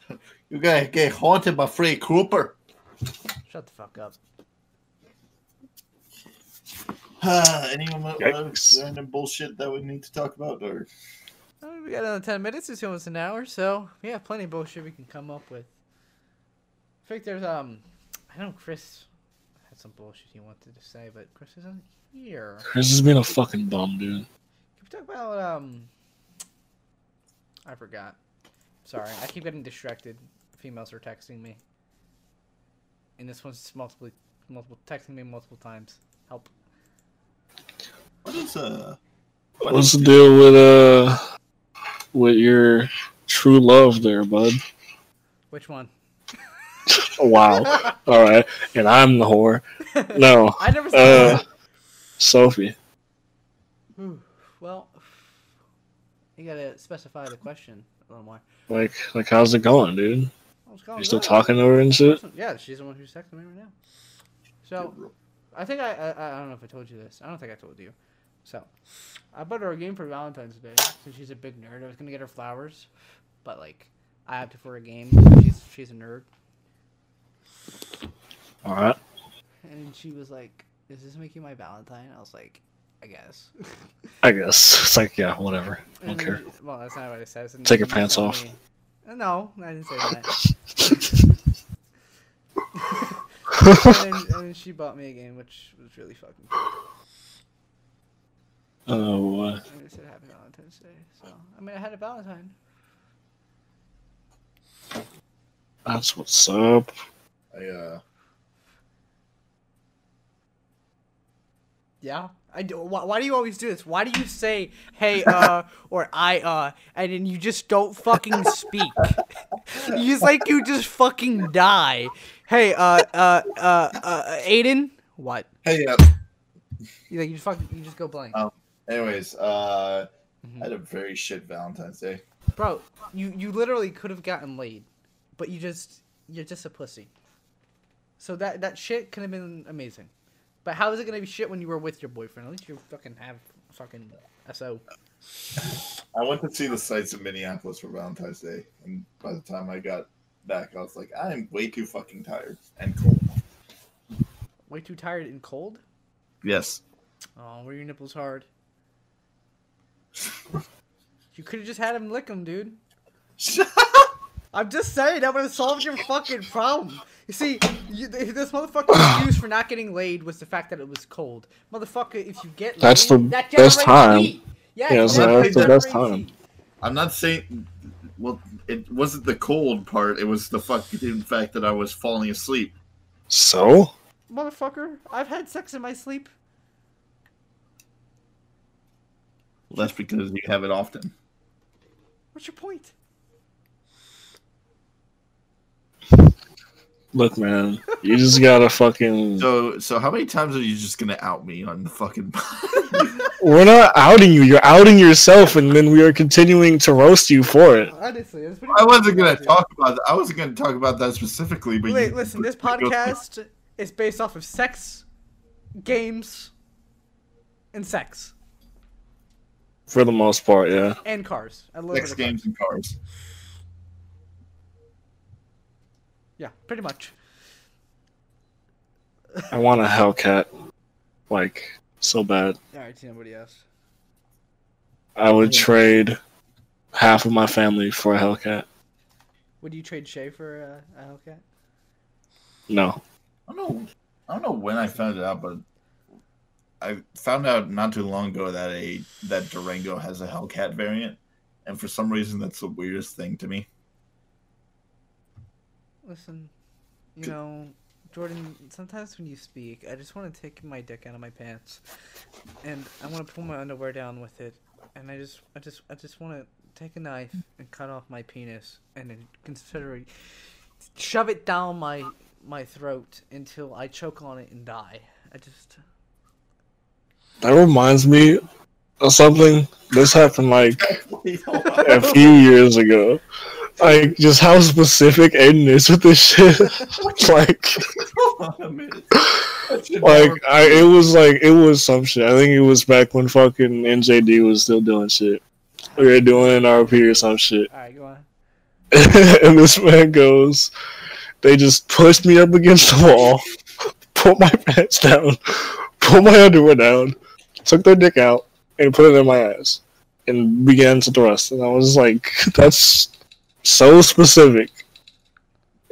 You gotta get haunted by Freddy Krueger. Shut the fuck up. Uh, any other Yikes. random bullshit that we need to talk about? Or Uh, We got another ten minutes. It's almost an hour, so we have plenty of bullshit we can come up with. I think there's um, I know Chris had some bullshit he wanted to say, but Chris isn't here. Chris has been a fucking bum, dude. Can we talk about um? I forgot. Sorry, I keep getting distracted. Females are texting me, and this one's multiple, multiple texting me multiple times. Help. what is uh? What's the deal with uh with your true love there, bud? Which one? Oh, wow. All right, and I'm the whore. No, I never said uh, Sophie. that. Well, you gotta specify the question a little more. Like, like, how's it going, dude? It's going You still good. talking to her and shit? Yeah, she's the one who's texting me right now. So, I think I, I I don't know if I told you this. I don't think I told you. So, I bought her a game for Valentine's Day since she's a big nerd. I was gonna get her flowers, but like I opted for a game. She's she's a nerd, All right. and she was like, "Is this making my Valentine?" I was like, "I guess." I guess it's like, yeah, whatever. I don't And care. she- well, that's not what it says. And Take your pants off. me- No, I didn't say that. and, then, and then she bought me a game, which was really fucking cool. Oh, uh, And it said Happy Valentine's Day. So, I mean, I had a Valentine. that's what's up. I uh, Yeah. I do, why, why do you always do this? Why do you say, hey, uh, or I, uh, and then you just don't fucking speak? you just like you just fucking die. Hey, uh, uh, uh, uh, Aiden? What? hey, uh, You like you just fucking, you just go blank. Oh. anyways, uh, Mhm. I had a very shit Valentine's Day. Bro, you, you literally could have gotten laid, but you just, you're just a pussy. So that, that shit could have been amazing. But how is it gonna be shit when you were with your boyfriend? At least you fucking have fucking SO. I went to see the sights of Minneapolis for Valentine's Day, and by the time I got back, I was like, I'm way too fucking tired and cold. Way too tired and cold? Yes. Oh, were your nipples hard? You could have just had him lick them, dude. I'm just saying that would have solved your fucking problem. You see, you, this motherfucker's excuse for not getting laid was the fact that it was cold. Motherfucker, if you get laid, That's the that best time. heat. Yeah, Yeah, it so that's the best time. heat. I'm not saying. Well, it wasn't the cold part. It was the fucking fact that I was falling asleep. So? Motherfucker, I've had sex in my sleep. That's because you have it often. What's your point? Look, man, you just gotta fucking. So, so how many times are you just gonna out me on the fucking? We're not outing you. You're outing yourself, and then we are continuing to roast you for it. Honestly, it's pretty I wasn't gonna fucking talk about. That. I wasn't gonna talk about that specifically. But Wait, you, listen, this podcast is based off of sex, games, and sex. For the most part, yeah. And cars. A little sex games cars. and cars. Yeah, pretty much. I want a Hellcat, like so bad. Alright, to nobody else. I would trade half of my family for a Hellcat. Would you trade Shay for uh, a Hellcat? No, I don't know. I don't know when I found it out, but I found out not too long ago that a that Durango has a Hellcat variant, and for some reason that's the weirdest thing to me. Listen, you know, Jordan, sometimes when you speak, I just want to take my dick out of my pants. And I want to pull my underwear down with it. And I just, I just, I just want to take a knife and cut off my penis and then consider it, shove it down my my throat until I choke on it and die. I just, that reminds me of something. This happened like a few years ago. Like just how specific Aiden is with this shit. like, like I, it was like it was some shit. I think it was back when fucking NJD was still doing shit. We were doing an RP or some shit. all right, go on. and this man goes, they just pushed me up against the wall, pulled my pants down, pulled my underwear down, took their dick out, and put it in my ass, and began to thrust. And I was like, that's so specific.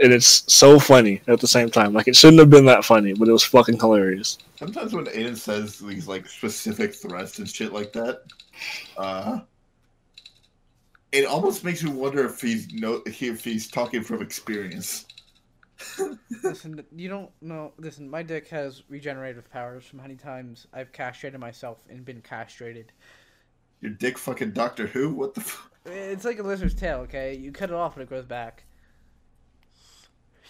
And it's so funny at the same time. Like, it shouldn't have been that funny, but it was fucking hilarious. Sometimes when Aiden says these like specific threats and shit like that, uh, it almost makes me wonder if he's no if he's talking from experience. Listen, you don't know. Listen, my dick has regenerative powers from how many times I've castrated myself and been castrated. Your dick fucking Doctor Who? What the fuck? It's like a lizard's tail, okay? You cut it off and it grows back.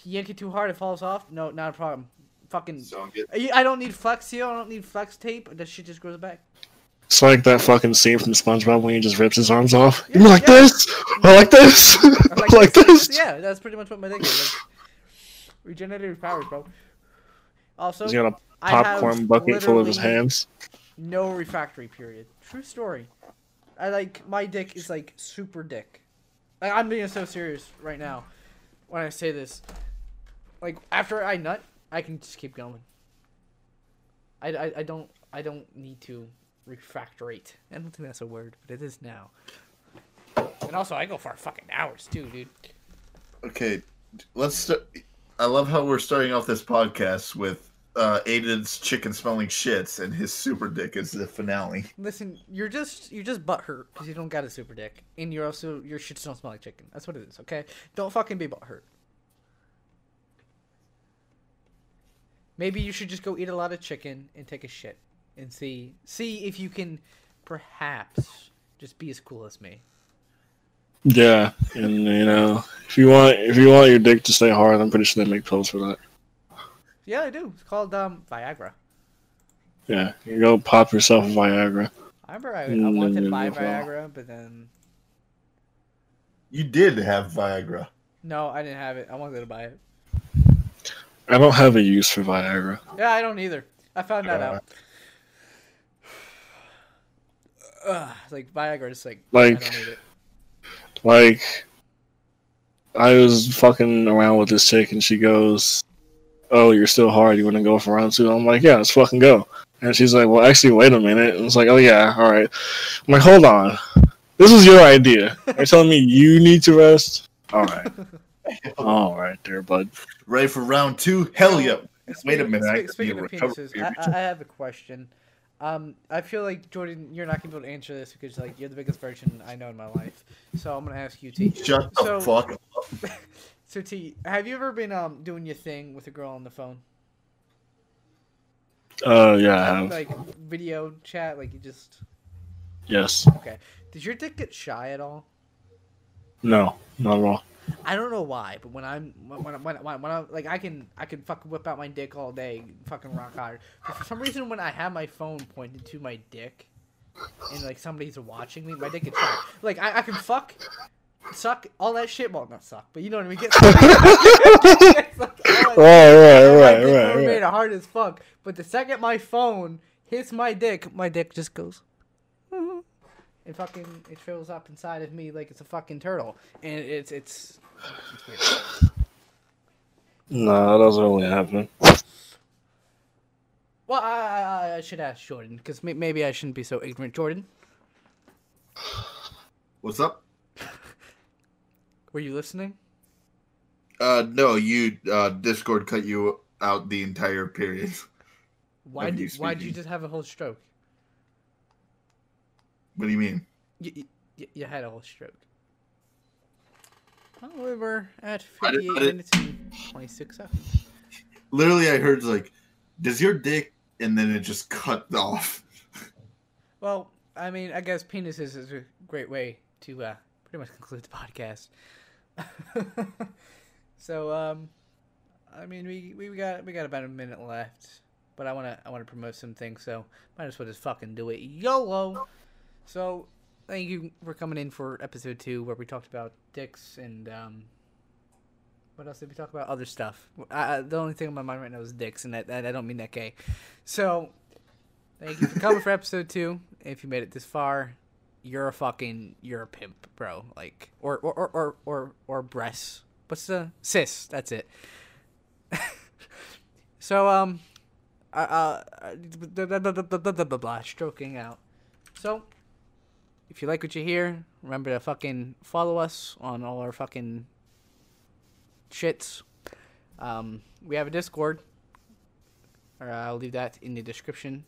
You yank it too hard, it falls off. No, not a problem. Fucking. So get I I don't need flex seal. I don't need flex tape. That shit just grows back. It's like that fucking scene from SpongeBob when he just rips his arms off. Yeah, you like yeah. this? I like this. I'm I like this. Yeah, that's pretty much what my thing is. Like, regenerative powers, bro. Also, he's got a popcorn bucket full of his hands. No refractory period. True story. I like my dick is like super dick. Like I'm being so serious right now when I say this. Like after I nut, I can just keep going. I, I, I don't I don't need to refractorate. I don't think that's a word, but it is now. And also, I go for fucking hours too, dude. okay. Let's. Start, I love how we're starting off this podcast with uh, Aiden's chicken smelling shits and his super dick is the finale. Listen, you're just you're just butthurt because you don't got a super dick, and you're also your shits don't smell like chicken. That's what it is. Okay, don't fucking be butthurt. Maybe you should just go eat a lot of chicken and take a shit and see see if you can perhaps just be as cool as me. Yeah, and you know, if you want, if you want your dick to stay hard, I'm pretty sure they make pills for that. Yeah, I do. It's called um Viagra. Yeah, you go pop yourself a Viagra. I remember I, I Mm, wanted to mm, buy mm, Viagra, but then You did have Viagra. no, I didn't have it. I wanted to buy it. I don't have a use for Viagra. Yeah, I don't either. I found that Uh, out. Ugh, like Viagra, just like, Like- I don't need it. Like, I was fucking around with this chick, and she goes, "Oh, you're still hard. You want to go for round two? I'm like, "Yeah, let's fucking go." And she's like, "Well, actually, wait a minute." And it's like, "Oh yeah, all right." I'm like, "Hold on, this is your idea. You're telling me you need to rest? All right, all right, there, bud." Ready for round two? Hell yeah. It's wait a minute. I Speaking of recovery penises, I, I I have a question. Um, I feel like Jordan, you're not gonna be able to answer this because like you're the biggest virgin I know in my life. So I'm gonna ask you, T. Shut the fuck up. So T, have you ever been um doing your thing with a girl on the phone, Uh, yeah, I have. like video chat, like you just Yes. okay? Did your dick get shy at all? No, not at all. I don't know why, but when I'm when when when, when, when I like I can I can fucking whip out my dick all day, fucking rock hard. But for some reason, when I have my phone pointed to my dick, and like somebody's watching me, my dick gets shy. Like I, I can fuck, suck all that shit. Well, not suck, but you know what I mean. Get, It's like, all Right, right, right, right, made it hard as fuck. But the second my phone hits my dick, my dick just goes. It fucking it fills up inside of me like it's a fucking turtle, and it's it's. it's weird. No, that doesn't really happen. Well, I, I, I should ask Jordan because may, maybe I shouldn't be so ignorant. Jordan, What's up? Were you listening? Uh, no, you uh, Discord cut you out the entire period. Why did you why did you just have a whole stroke? What do you mean? You, you, you had a whole stroke. Well, we were at I 58 minutes and 26 seconds. Literally, I heard like, "Does your dick?" and then it just cut off. Well, I mean, I guess penises is a great way to uh, pretty much conclude the podcast. so, um, I mean, we, we got we got about a minute left, but I wanna I wanna promote some things, so might as well just fucking do it. YOLO. So, thank you for coming in for episode two, where we talked about dicks and um. What else did we talk about? Other stuff. I, I- the only thing on my mind right now is dicks, and that, that I don't mean that gay. So, Thank you for coming for episode two. If you made it this far, you're a fucking you're a pimp, bro. Like or or or or or, or breasts. What's the sis? That's it. so um, uh, uh, blah, stroking out. So, if you like what you hear, remember to fucking follow us on all our fucking shits. Um, we have a Discord. Or I'll leave that in the description.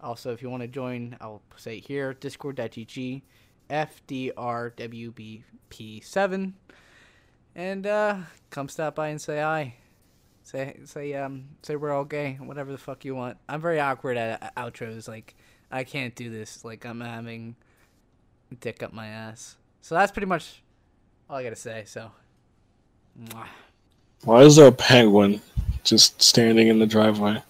Also, if you want to join, I'll say here discord.gg FDRWBP7. And uh, come stop by and say hi. Say say um say we're all gay, whatever the fuck you want. I'm very awkward at outros. Like I can't do this. Like I'm having dick up my ass. So that's pretty much all I gotta say. So, Mwah. Why is there a penguin just standing in the driveway?